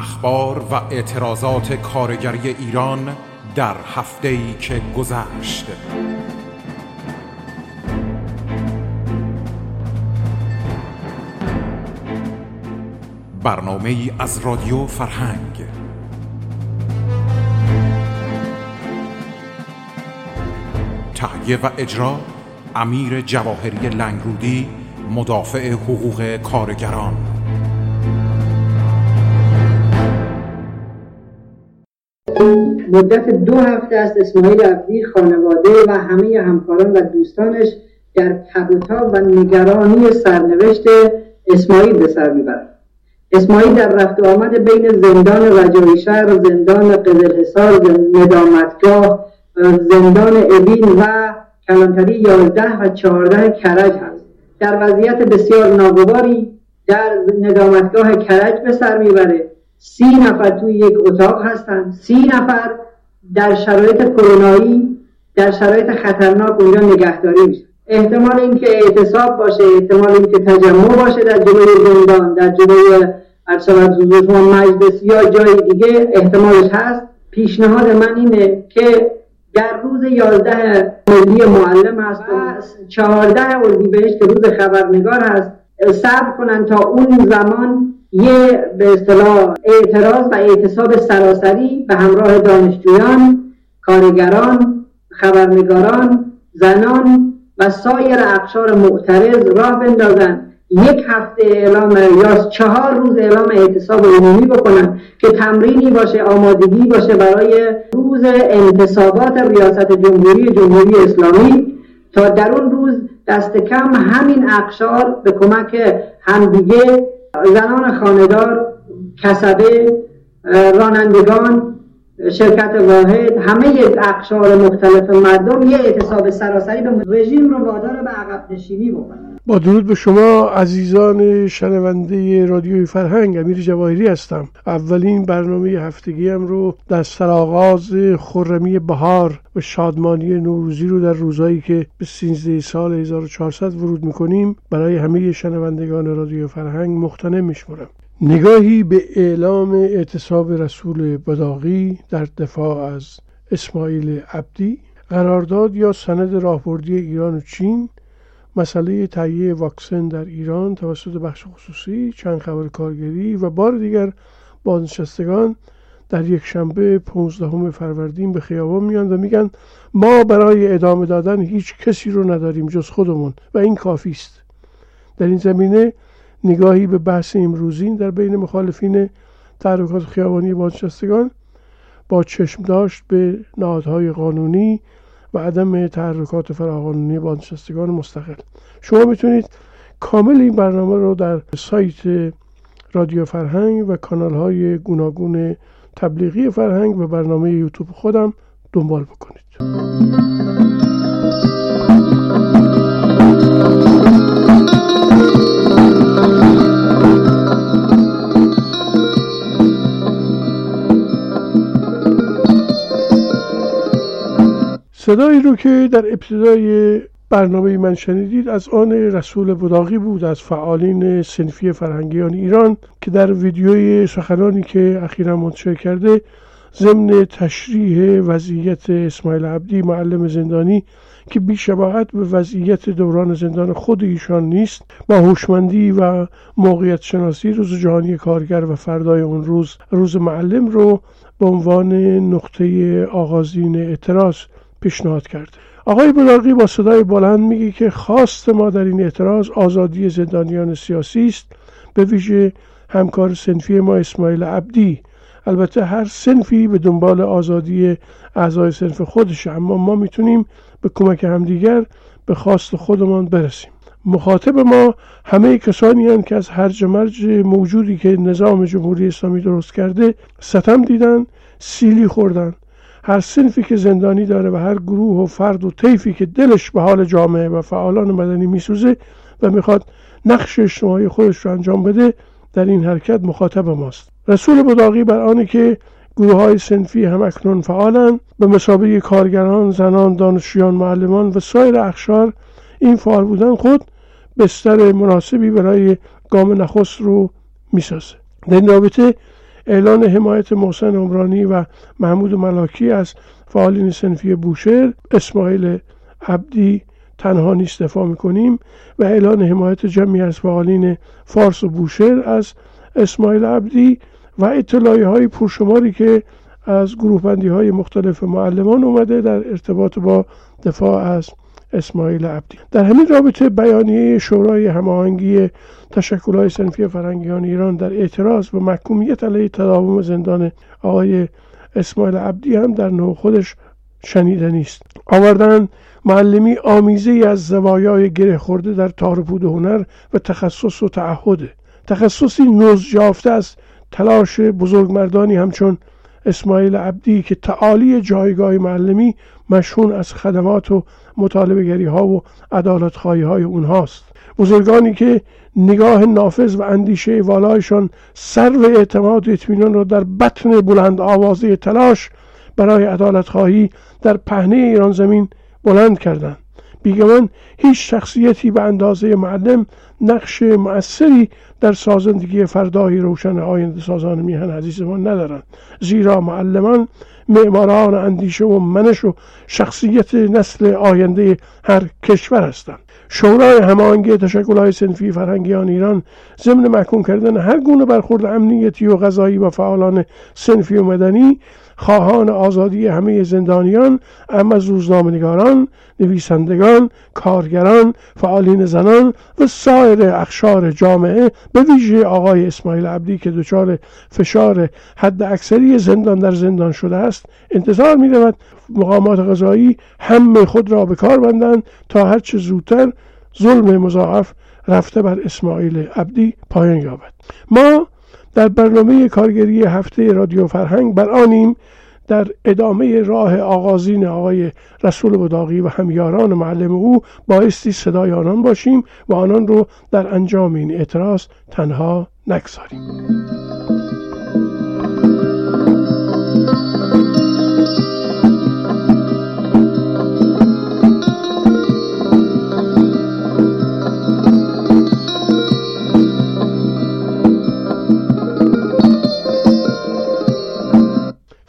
اخبار و اعتراضات کارگری ایران در هفته ای که گذشت. برنامه ای از رادیو فرهنگ. تهیه و اجرا امیر جواهری لنگرودی مدافع حقوق کارگران. مدت دو هفته است اسماعیل عبدی خانواده و همه همکاران و دوستانش در تب و نگرانی سرنوشت اسماعیل به سر می‌برند. اسماعیل در رفت آمد بین زندان رجایی شهر زندان قزلحصار ندامتگاه زندان ابین و کلانتری 11 و 14 کرج هست. در وضعیت بسیار ناگواری در ندامتگاه کرج به سر می‌بره. سی نفر توی یک اتاق هستن. سی نفر در شرایط کرونایی در شرایط خطرناک اونجا نگهداری میشن. احتمال اینکه اعتصاب باشه احتمال اینکه تجمع باشه در جلوی زندان در جلوی ارشاد حضور مجلس یا جای دیگه احتمالش هست. پیشنهاد من اینه که در روز 11 ملی معلم هست و 14 اردیبهشت که روز خبرنگار هست صبر کنن تا اون زمان یه به اصطلاح اعتراض و اعتصاب سراسری به همراه دانشجویان کارگران خبرنگاران زنان و سایر اقشار معترض راه بندازن. یک هفته اعلام یا چهار روز اعلام اعتصاب عمومی بکنن که تمرینی باشه آمادگی باشه برای روز انتصابات ریاست جمهوری جمهوری اسلامی. تا در اون روز دست کم همین اقشار به کمک همدیگه زنان خاندار کسبه رانندگان شرکت واحد همه اقشار مختلف مردم یه اعتصاب سراسری به رژیم رو وادار به عقب نشینی بکنن. با درود به شما عزیزان شنونده رادیوی فرهنگ امیر جواهری هستم. اولین برنامه هفتگیم رو در سرآغاز خرمی بهار و شادمانی نوروزی رو در روزهایی که به 13 سال 1400 ورود می‌کنیم برای همه شنوندگان رادیو فرهنگ مختنم میشمرم. نگاهی به اعلام اعتصاب رسول بداغی در دفاع از اسماعیل عبدی قرارداد یا سند راهبردی ایران و چین مسئله تهیه واکسن در ایران توسط بخش خصوصی چند خبر کارگری و بار دیگر بازنشستگان در یک شنبه 15 فروردین به خیابان میان و میگن ما برای ادامه دادن هیچ کسی رو نداریم جز خودمون و این کافی است. در این زمینه نگاهی به بحث امروزین در بین مخالفین تحرکات خیابانی بازنشستگان با چشم داشت به نهادهای قانونی و عدم تحرکات فراقانونی بازنشستگان مستقل. شما می‌تونید کامل این برنامه رو در سایت رادیو فرهنگ و کانال های گوناگون تبلیغی فرهنگ و برنامه یوتیوب خودم دنبال بکنید. صدایی رو که در ابتدای برنامه من شنیدید از آن رسول بداغی بود از فعالین سنفی فرهنگیان ایران که در ویدیوی سخنانی که اخیرا منتشر کرده ضمن تشریح وضعیت اسماعیل عبدی معلم زندانی که بیشباهت به وضعیت دوران زندان خود ایشان نیست با هوشمندی و موقعیت شناسی روز جهانی کارگر و فردای اون روز روز معلم رو به عنوان نقطه آغازین اعتراض پیشنهاد کرده آقای بلاغی با صدای بلند میگه که خواست ما در این اعتراض آزادی زندانیان سیاسی است. به ویژه همکار سنفی ما اسماعیل عبدی. البته هر سنفی به دنبال آزادی اعضای سنف خودشه اما ما می‌تونیم به کمک همدیگر به خواست خودمان برسیم. مخاطب ما همه کسانی هستند که از هرج مرج موجودی که نظام جمهوری اسلامی درست کرده ستم دیدن سیلی خوردن. هر سنفی که زندانی داره و هر گروه و فرد و طیفی که دلش به حال جامعه و فعالان مدنی میسوزه و می‌خواد نقش اجتماعی خودش رو انجام بده در این حرکت مخاطب ماست. رسول بداغی بر آنه که گروه های سنفی هم اکنون فعالن. به مسابقه کارگران، زنان، دانشجویان، معلمان و سایر اخشار این فعال بودن خود بستر مناسبی برای گام نخست رو می‌سازه. در این رابطه اعلان حمایت محسن عمرانی و محمود ملاکی از فعالین سنفی بوشهر اسماعیل عبدی تنها نیست دفاع می‌کنیم و اعلان حمایت جمعی از فعالین فارس و بوشهر از اسماعیل عبدی و اطلاعی های پرشماری که از گروه بندی های مختلف معلمان اومده در ارتباط با دفاع از اسماعیل عبدی. در همین رابطه بیانیه شورای هماهنگی های سنفی فرنگیان ایران در اعتراض و محکومیت علیه تداوم زندان آقای اسماعیل عبدی هم در نوع خودش شنیده است آوردن معلمی آمیزه از زوایای گره خورده در تارپود هنر و تخصص و تعهده تخصصی نزجافته از تلاش بزرگمردانی همچون اسماعیل عبدی که تعالی جایگاه معلمی مشهون از خدمات و مطالبه ها و عدالت های اونهاست. بزرگانی که نگاه نافذ و اندیشه والایشان سر و اعتماد اطمینان را در بطن بلند آوازه تلاش برای عدالت خواهی در پهنه ایران زمین بلند کردند. بیگمان هیچ شخصیتی به اندازه معلم نقش مؤثری در سازندگی فردای روشن آینده سازان میهن عزیزمان ندارند. زیرا معلمان معماران اندیشه و منش و شخصیت نسل آینده هر کشور هستند. شورای هماهنگی تشکلهای سنفی فرهنگیان ایران ضمن محکوم کردن هر گونه برخورد امنیتی و غذایی و فعالان سنفی و مدنی خواهان آزادی همه زندانیان اما از روزنامه‌نگاران نویسندگان کارگران فعالین زنان و سایر اخشار جامعه به ویژه آقای اسماعیل عبدی که دچار فشار حد اکثری زندان در زندان شده است انتظار می رود مقامات غذایی همه خود را به کار بندند تا هرچه زودتر ظلم مضاعف رفته بر اسماعیل عبدی پایان یابد. ما در برنامه کارگری هفته رادیو فرهنگ بر آنیم در ادامه راه آغازین آقای رسول بداغی و همیاران معلم او بایستی صدای آنان باشیم و آنان رو در انجام این اعتراض تنها نگذاریم.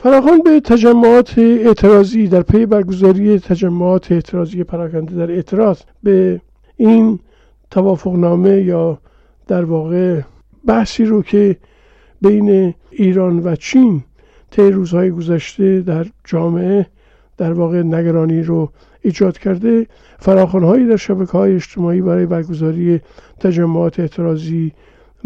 فراخان به تجمعات اعتراضی در پی برگزاری تجمعات اعتراضی پراکنده در اعتراض به این توافقنامه یا در واقع بحثی رو که بین ایران و چین طی روزهای گذشته در جامعه در واقع نگرانی رو ایجاد کرده فراخانهایی در شبکه های اجتماعی برای برگزاری تجمعات اعتراضی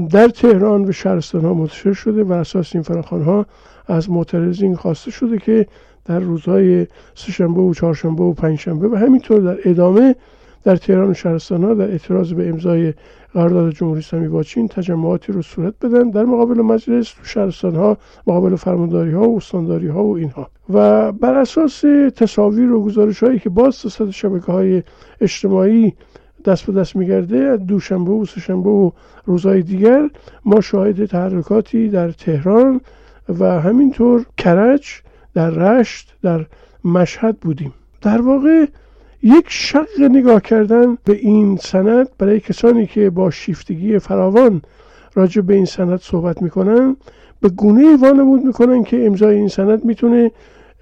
در تهران و شهرستان ها منتشر شده و اساس این فراخانها از معترضین خواسته شده که در روزهای سهشنبه و چهارشنبه و پنجشنبه و همینطور در ادامه در تهران و شهرستان ها در اعتراض به امضای قرارداد جمهوری اسلامی با چین تجمعاتی رو صورت بدن در مقابل مجلس تو شهرستان ها مقابل فرمانداری ها و استانداری ها و اینها. و بر اساس تصاویر و گزارش هایی که باز تصد شبکه های اجتماعی دست به دست میگرده دوشنبه و سهشنبه و روزهای دیگر ما شاهد تحرکاتی در تهران و همینطور کرج در رشت در مشهد بودیم. در واقع یک شق نگاه کردن به این سند برای کسانی که با شیفتگی فراوان راجع به این سند صحبت می‌کنن به گونه وانمود می‌کنن که امضای این سند می‌تونه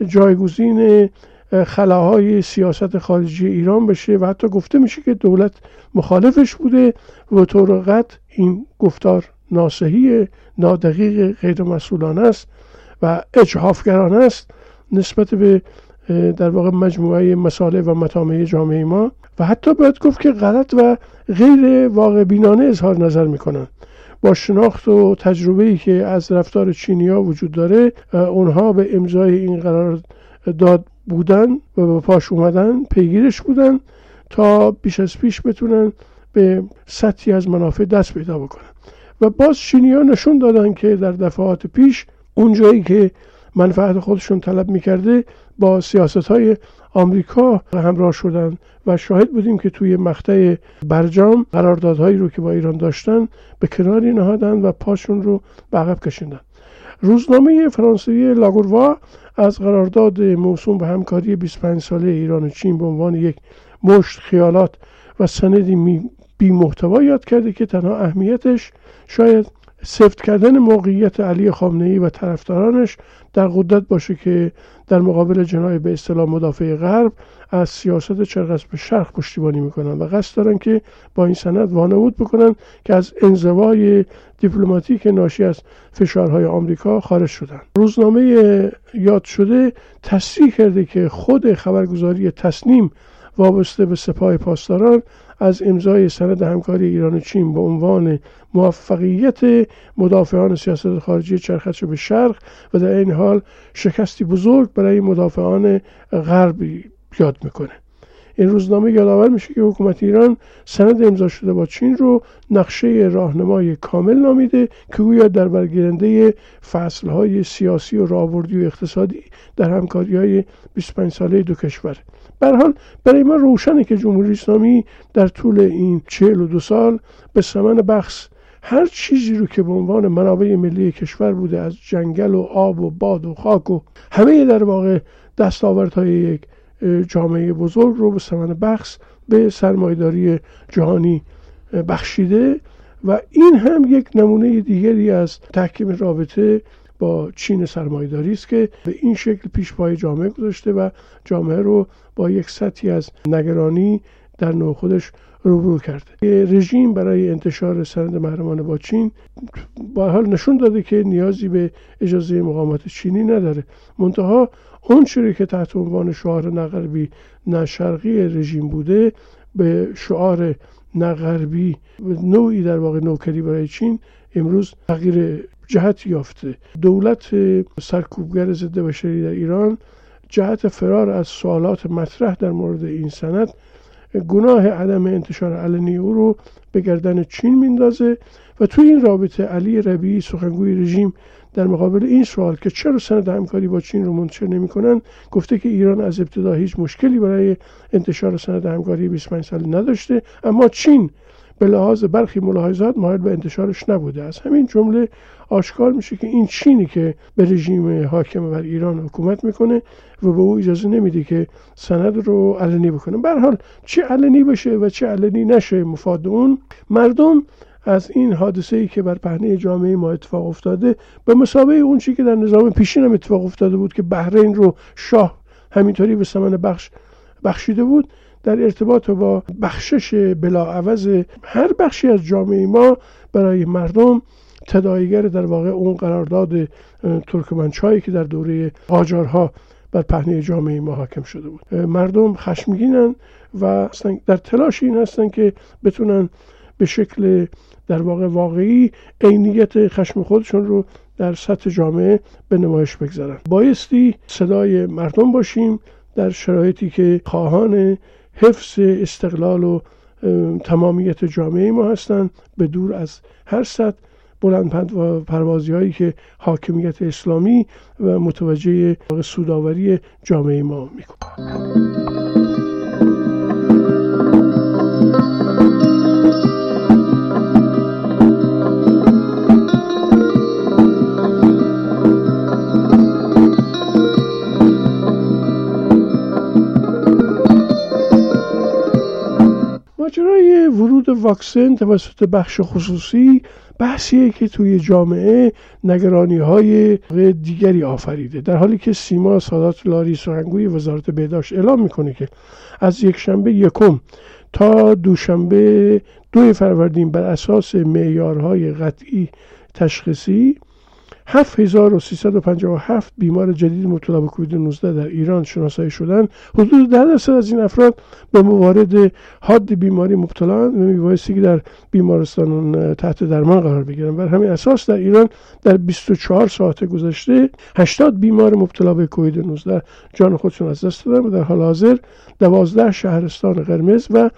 جایگزین خلاهای سیاست خارجی ایران بشه و حتی گفته میشه که دولت مخالفش بوده و طور این گفتار ناسحی نادقیق غیر مسئولانه است و اجحافگرانه است نسبت به در واقع مجموعه مساله و مطامع جامعه ما. و حتی باید گفت که غلط و غیر واقع بینانه اظهار نظر می‌کنن. با شناخت و تجربه که از رفتار چینیا وجود داره اونها به امضای این قرار داد بودن و به پاش اومدن پیگیرش بودن تا بیش از پیش بتونن به سطحی از منافع دست پیدا بکنن. و باز چینی نشون دادن که در دفعات پیش اونجایی که منفعت خودشون طلب می‌کرده با سیاست های آمریکا همراه شدن و شاهد بودیم که توی مقطع برجام قراردادهایی رو که با ایران داشتن به کناری نهادن و پاشون رو به عقب کشیدن روزنامه فرانسوی لاگوروا از قرارداد موسوم به همکاری 25 ساله ایران و چین به عنوان یک مشت خیالات و سندی بی محتوا یاد کرده که تنها اهمیتش شاید سفت کردن موقعیت علی خامنه ای و طرفدارانش در قدرت باشه که در مقابل جنای به اصطلاح مدافع غرب از سیاست به شرق پشتیبانی می‌کنن و قصد دارن که با این سند وانمود بکنن که از انزوای دیپلماتیک ناشی از فشارهای آمریکا خارج شدن. روزنامه یاد شده تصریح کرده که خود خبرگزاری تصنیم وابسته به سپاه پاسداران از امضای سند همکاری ایران و چین به عنوان موفقیت مدافعان سیاست خارجی چرخش به شرق و در این حال شکستی بزرگ برای مدافعان غربی یاد می‌کنه. این روزنامه یادآور میشه که حکومت ایران سند امضا شده با چین رو نقشه راهنمای کامل نامیده که گویا در برگیرنده فصلهای سیاسی و راهبردی و اقتصادی در همکاری های 25 ساله دو کشور. حال برای ما روشنه که جمهوری اسلامی در طول این 42 سال به سمن بخص هر چیزی رو که به عنوان منابع ملی کشور بوده از جنگل و آب و باد و خاک و همه در واقع دستاوردهای یک جامعه بزرگ رو به سمن بخص به سرمایداری جهانی بخشیده و این هم یک نمونه دیگری از تحکیم رابطه با چین سرمایداری است که به این شکل پیش پای جامعه گذاشته و جامعه رو با یک سطحی از نگرانی در نوع خودش روبرو کرده. رژیم برای انتشار سند محرمانه با چین با حال نشون داده که نیازی به اجازه مقامات چینی نداره. منتها اون چیزی که تحت عنوان شعار نغربی نشرقی رژیم بوده به شعار نغربی نوعی در واقع نوکری برای چین امروز تغییر جهت یافته. دولت سرکوبگر ضد بشری در ایران جهت فرار از سوالات مطرح در مورد این سند گناه عدم انتشار علنی او رو به گردن چین میندازه و توی این رابطه علی ربیعی سخنگوی رژیم در مقابل این سوال که چرا سند همکاری با چین رو منتشر نمی‌کنن گفته که ایران از ابتدا هیچ مشکلی برای انتشار سند همکاری 25 سال نداشته اما چین به لحاظ برخی ملاحظات مایل به انتشارش نبوده از همین جمله آشکار میشه که این چینی که به رژیم حاکم بر ایران حکومت می‌کنه و به او اجازه نمیده که سند رو علنی بکنه. به حال چه علنی بشه و چه علنی نشه مفاد اون مردم از این حادثه ای که بر پهنه جامعه ما اتفاق افتاده به مسابقه اون چی که در نظام پیشین هم اتفاق افتاده بود که بحرین رو شاه همینطوری به سمن بخش بخشیده بود در ارتباط با بخشش بلاعوض هر بخشی از جامعه ما برای مردم تداییگر در واقع اون قرارداد ترکمنچایی که در دوره قاجارها بر پهنه جامعه ما حاکم شده بود. مردم خشمگینن و در تلاش این هستن که بتونن به شکل در واقع واقعی عینیت خشم خودشون رو در سطح جامعه به نمایش بگذارن. بایستی صدای مردم باشیم در شرایطی که خواهان حفظ استقلال و تمامیت جامعه ما هستند. به دور از هر سطح بلند پروازی هایی که حاکمیت اسلامی و متوجه سوداوری جامعه ما می‌کنه ورود واکسن توسط بخش خصوصی بحثیه که توی جامعه نگرانی های دیگری آفریده. در حالی که سیما سادات لاری سخنگوی وزارت بهداشت اعلام می‌کنه که از یک شنبه یکم تا دوشنبه دو فروردین بر اساس معیارهای قطعی تشخیصی 7357 بیمار جدید مبتلا به کووید 19 در ایران شناسایی شدن حدود 10 درصد از این افراد به موارد حاد بیماری مبتلا و میبایستی که در بیمارستان تحت درمان قرار بگیرن بر همین اساس در ایران در 24 ساعت گذشته 80 بیمار مبتلا به کووید 19 جان خودشون از دست دادن و در حال حاضر 12 شهرستان قرمز و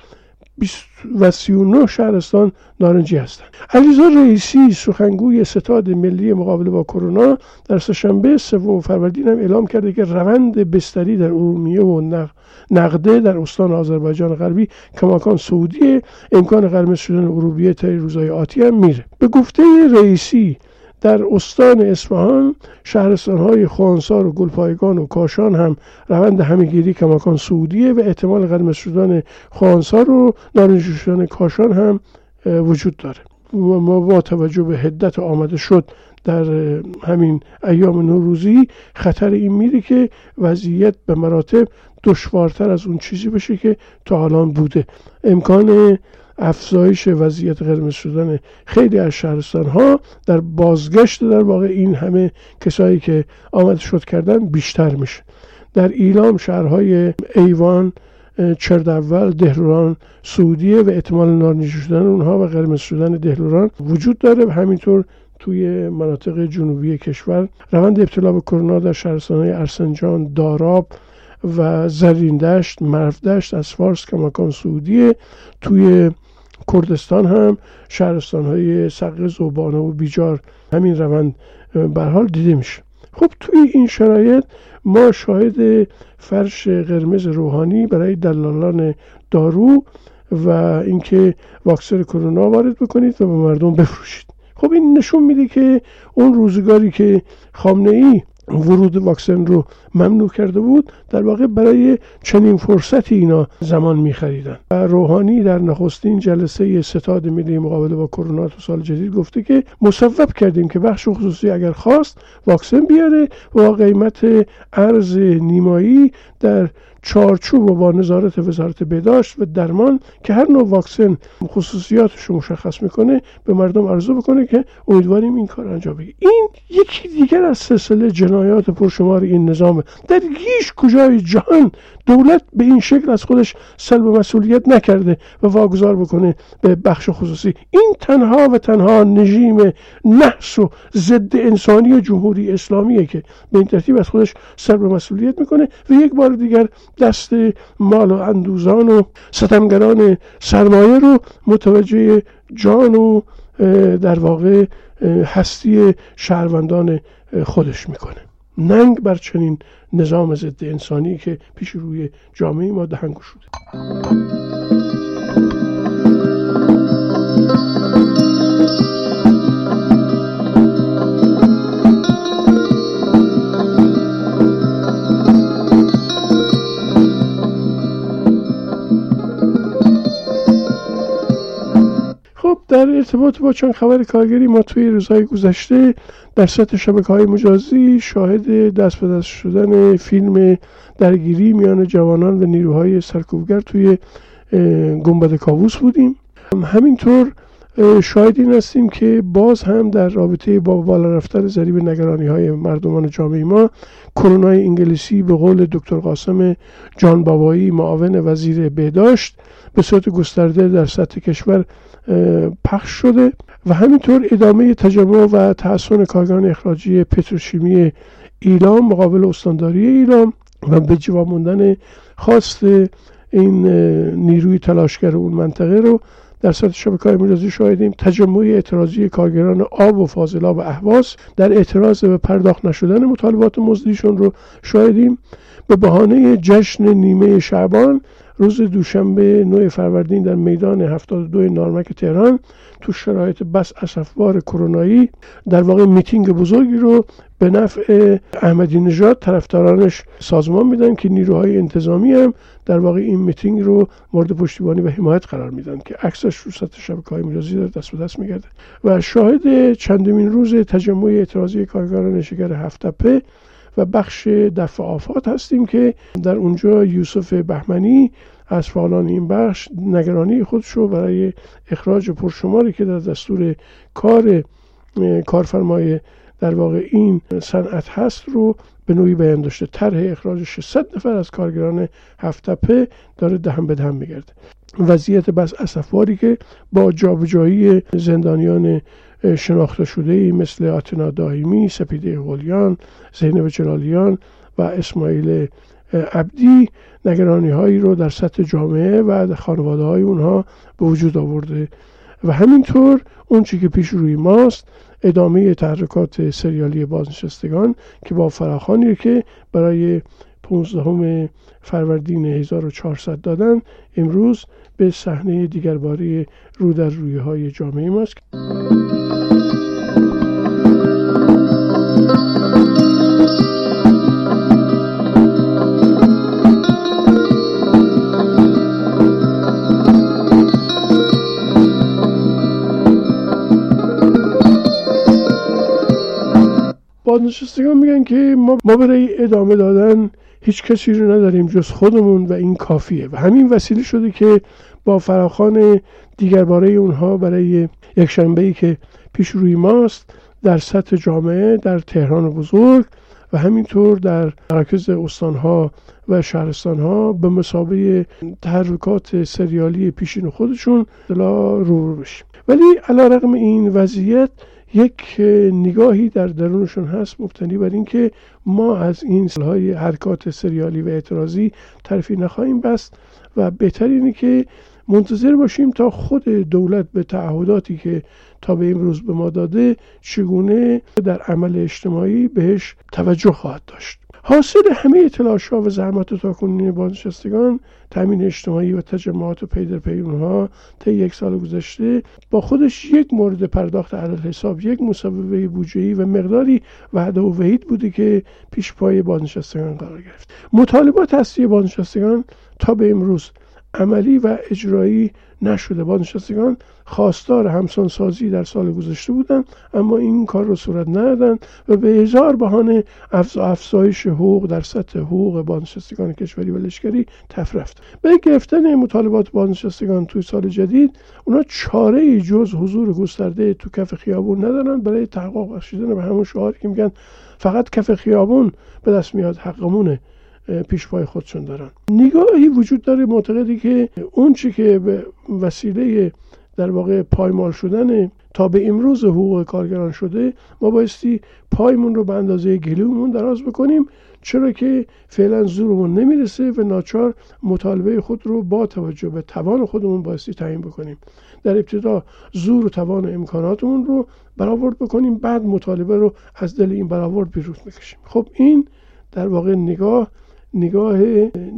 و 39 شهرستان نارنجی هستند. علیزا رئیسی سخنگوی ستاد ملی مقابله با کرونا در سهشنبه سوم فروردین هم اعلام کرده که روند بستری در ارومیه و نقده در استان آذربایجان غربی کماکان سعودی امکان قرمز شدن ارومیه تا روزهای آتی هم میره. به گفته رئیسی در استان اصفهان شهرستان های خوانسار و گلپایگان و کاشان هم روند همهگیری کماکان سعودیه و احتمال قرمز شدن خوانسار و نارنجی شدن کاشان هم وجود داره. ما با توجه به هدت آمده شد در همین ایام نوروزی خطر این میره که وضعیت به مراتب دشوارتر از اون چیزی بشه که تا الان بوده. امکان افزایش وضعیت قرمز شدن خیلی از شهرستان ها در بازگشت در واقع این همه کسایی که آمد شد کردن بیشتر میشه. در ایلام شهرهای ایوان چرد اول دهلوران سعودیه و احتمال نارنجی شدن اونها و قرمز شدن دهلوران وجود داره و همینطور توی مناطق جنوبی کشور. روند ابتلا به کرونا در شهرستان های ارسنجان داراب و زرین دشت از فارس که مکان سعودیه توی کردستان هم شهرستان های سقه زوبانه و بیجار همین روند حال دیده میشه. خب توی این شرایط ما شاهد فرش قرمز روحانی برای دلالان دارو و اینکه واکسن کرونا وارد بکنید و به مردم بفروشید. خب این نشون میده که اون روزگاری که خامنه ای ورود واکسن رو ممنوع کرده بود در واقع برای چنین فرصتی اینا زمان میخریدن. و روحانی در نخستین جلسه ستاد ملی مقابله با کرونا تو سال جدید گفته که مصوب کردیم که بخش خصوصی اگر خواست واکسن بیاره و قیمت ارز نیمایی در چارچوب و با نظارت وزارت بهداشت و درمان که هر نوع واکسن خصوصیاتش رو مشخص می‌کنه به مردم عرضه بکنه که امیدواریم این کار انجام بگیره. این یکی دیگر از سلسله جنایات پرشمار این نظامه در هیچ کجای جهان دولت به این شکل از خودش سلب مسئولیت نکرده و واگذار بکنه به بخش خصوصی. این تنها و تنها نژیم نحس و ضد انسانی جمهوری اسلامیه که به این ترتیب از خودش سلب مسئولیت می‌کنه و یک بار دیگر دست مال و اندوزان و ستمگران سرمایه رو متوجه جان و در واقع هستی شهروندان خودش می‌کنه. ننگ بر چنین نظام ضد انسانی که پیش روی جامعه ما دهنگو شده ارتباط با چند خبر کارگری ما توی روزهای گذشته در سطح شبکه های مجازی شاهد دست به دست شدن فیلم درگیری میان جوانان و نیروهای سرکوبگر توی گنبد کاووس بودیم. همینطور شاهد این هستیم که باز هم در رابطه با بالا رفتن ضریب نگرانی های مردمان جامعه ما کرونا انگلیسی به قول دکتر قاسم جان بابایی معاون وزیر بهداشت به صورت گسترده در سطح کشور پخش شده و همینطور ادامه تجمع و تحسن کارگران اخراجی پتروشیمی ایلام مقابل استانداری ایلام و به جواب موندن خواست این نیروی تلاشگر اون منطقه رو در سطح شبکه های مجازی شاهدیم. تجمع اعتراضی کارگران آب و فاضلاب و احواز در اعتراض به پرداخت نشدن مطالبات مزدیشون رو شاهدیم. به بهانه جشن نیمه شعبان روز دوشنبه 9 فروردین در میدان 72 نارمک تهران تو شرایط بس اسفبار کرونایی در واقع میتینگ بزرگی رو به نفع احمدی نژاد طرفدارانش سازمان میدن که نیروهای انتظامی هم در واقع این میتینگ رو مورد پشتیبانی و حمایت قرار میدن که عکسش رو سطح شبکه های مجازی در دست به دست میگرده. و شاهد چندمین روز تجمع اعتراضی کارگران شکر هفت‌تپه و بخش دفع آفات هستیم که در اونجا یوسف بهمنی از فعالان این بخش نگرانی خودش رو برای اخراج پرشماری که در دستور کار کارفرمای در واقع این صنعت هست رو به نوعی بیان داشته. طرح اخراج 600 نفر از کارگران هفتپه داره دهم به دهم میگرده. وضعیت بس اسفواری که با جابجایی زندانیان شناخته شده ای مثل آتنا دائمی، سپیده غلیان، زینب جلالیان و اسماعیل عبدی نگرانی هایی رو در سطح جامعه و خانواده های اونها به وجود آورده. و همینطور اون چی که پیش روی ماست ادامه تحرکات سریالی بازنشستگان که با فراخانی که برای 15 فروردین 1400 دادن امروز به صحنه دیگرباره رو در روی های جامعه ماست. بازنشستگان میگن که ما, ما برای ادامه دادن هیچ کسی رو نداریم جز خودمون و این کافیه. و همین وسیله شده که با فراخان دیگر باره اونها برای یک شنبه که پیش روی ماست در سطح جامعه در تهران بزرگ و همینطور در مراکز استانها و شهرستانها به مسابقه تحرکات سریالی پیشین خودشون دلا رو بشیم ولی علا رقم این وضعیت یک نگاهی در درونشون هست مبتنی بر اینکه ما از این های حرکات سریالی و اعتراضی طرفی نخواهیم بست و بهتر اینه که منتظر باشیم تا خود دولت به تعهداتی که تا به امروز به ما داده چگونه در عمل اجتماعی بهش توجه خواهد داشت. حاصل همه تلاش ها و زحمات تاکنونی بازنشستگان تامین اجتماعی و تجمعات و پی در پی اونها تا یک سال گذشته با خودش یک مورد پرداخت عدد حساب یک مصوبه بودجه‌ای و مقداری وعده و وحید بوده که پیش پای بازنشستگان قرار گرفت. مطالبات اصلی بازنشستگان تا به امروز عملی و اجرایی نشده. بازنشستگان خواستار همسان سازی در سال گذشته بودند اما این کار رو صورت ندادند و به هزار بهانه افزایش حقوق در سطح حقوق بازنشستگان کشوری و لشکری تفرفت به گرفتن مطالبات بازنشستگان توی سال جدید اونا چاره ای جز حضور گسترده تو کف خیابون ندارن. برای تحقق بخشیدن به همون شعاری که میگن فقط کف خیابون به دست میاد حقمونه پیش پای خودشون دارن. نگاهی وجود داره معتقدی که اون چی که به وسیله در واقع پایمال شدن تا به امروز حقوق کارگران شده ما بایستی پایمون رو به اندازه گلومون دراز بکنیم چرا که فعلا زورمون نمی‌رسه و ناچار مطالبه خود رو با توجه به توان خودمون بایستی تعیین بکنیم. در ابتدا زور و توان امکاناتمون رو برآورد بکنیم بعد مطالبه رو از دل این برآورد بیرون بکشیم. خب این در واقع نگاه نگاه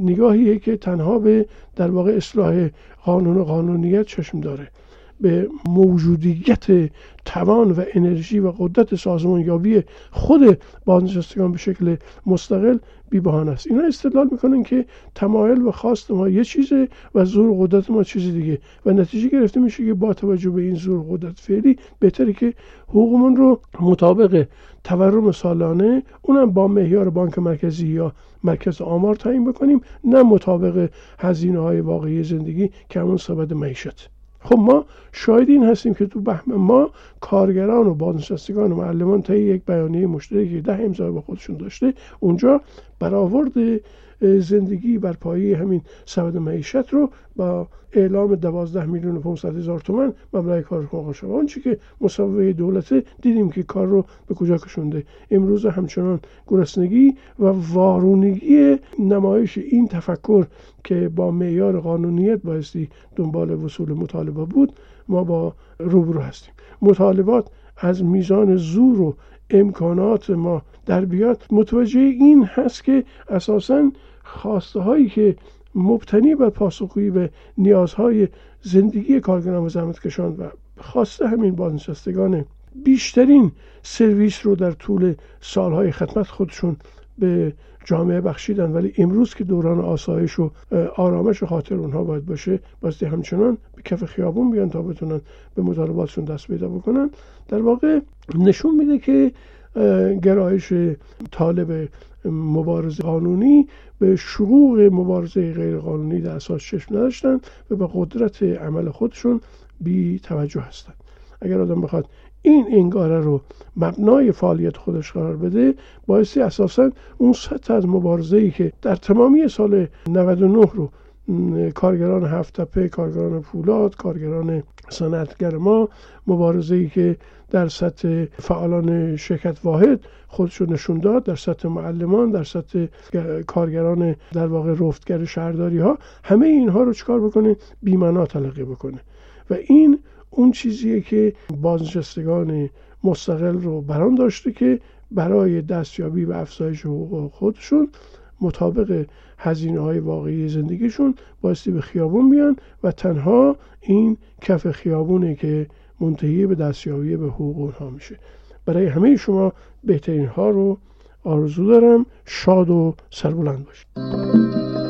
نگاهیه که تنها به در واقع اصلاح قانون و قانونیت چشم داره. به موجودیت توان و انرژی و قدرت سازمان یابی خود بازنشستگان به شکل مستقل بی بهانه است. اینا استدلال می‌کنن که تمایل و خواست ما یه چیزه و زور قدرت ما چیز دیگه. و نتیجه گرفته میشه که با توجه به این زور قدرت فعلی بهتره که حقوقمون رو مطابق تورم سالانه اونم با معیار بانک مرکزی یا مرکز آمار تعیین بکنیم نه مطابق هزینه های واقعی زندگی که همون سبد معیشت. خب ما شاید این هستیم که تو بهم ما کارگران و بازنشستگان و معلمان تا یک بیانیه مشترکی ده امضا با خودشون داشته اونجا برآورد زندگی بر پایه همین سبد معیشت رو با اعلام دوازده میلیون و 500 هزار تومن مبلغ کار آقا شد آنچه که مصوبه دولته دیدیم که کار رو به کجا کشونده. امروز همچنان گرسنگی و وارونگی نمایش این تفکر که با معیار قانونیت بایستی دنبال وصول مطالبه بود ما با روبرو هستیم. مطالبات از میزان زور و امکانات ما در بیاد. متوجه این هست که اساسا خواسته هایی که مبتنی بر پاسخگویی به نیازهای زندگی کارگران و زحمتکشان و خواسته همین بازنشستگان بیشترین سرویس رو در طول سالهای خدمت خودشون به جامعه بخشیدن ولی امروز که دوران آسایش و آرامش خاطر اونها باید باشه باستی همچنان به کف خیابون بیان تا بتونن به مطالباتشون دست پیدا بکنن. در واقع نشون میده که گرایش طالب مبارزه قانونی به شروع مبارزه غیر قانونی در اساس چشم نداشتن و به قدرت عمل خودشون بی توجه هستند. اگر آدم بخواد این انگاره رو مبنای فعالیت خودش قرار بده باعثی اساسا اون سطح از مبارزه ای که در تمامی سال 99 رو کارگران هفت تپه کارگران پولاد کارگران صنعتگر ما مبارزه ای که در سطح فعالان شرکت واحد خودشو نشون داد در سطح معلمان در سطح کارگران در واقع رفتگر شهرداری ها همه اینها رو چکار بکنه؟ بیمنا تلقی بکنه. و این اون چیزیه که بازنشستگان مستقل رو بران داشته که برای دستیابی به افزایش حقوق خودشون مطابق هزینه های واقعی زندگیشون بایستی به خیابون بیان و تنها این کف خیابونه که منتهی به دستیابی به حقوق اونها میشه. برای همه شما بهترین ها رو آرزو دارم. شاد و سربلند باشید.